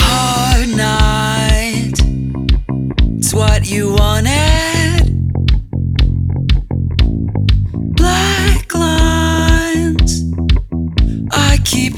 Hard night. It's what you wanted.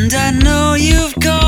And I know you've gone.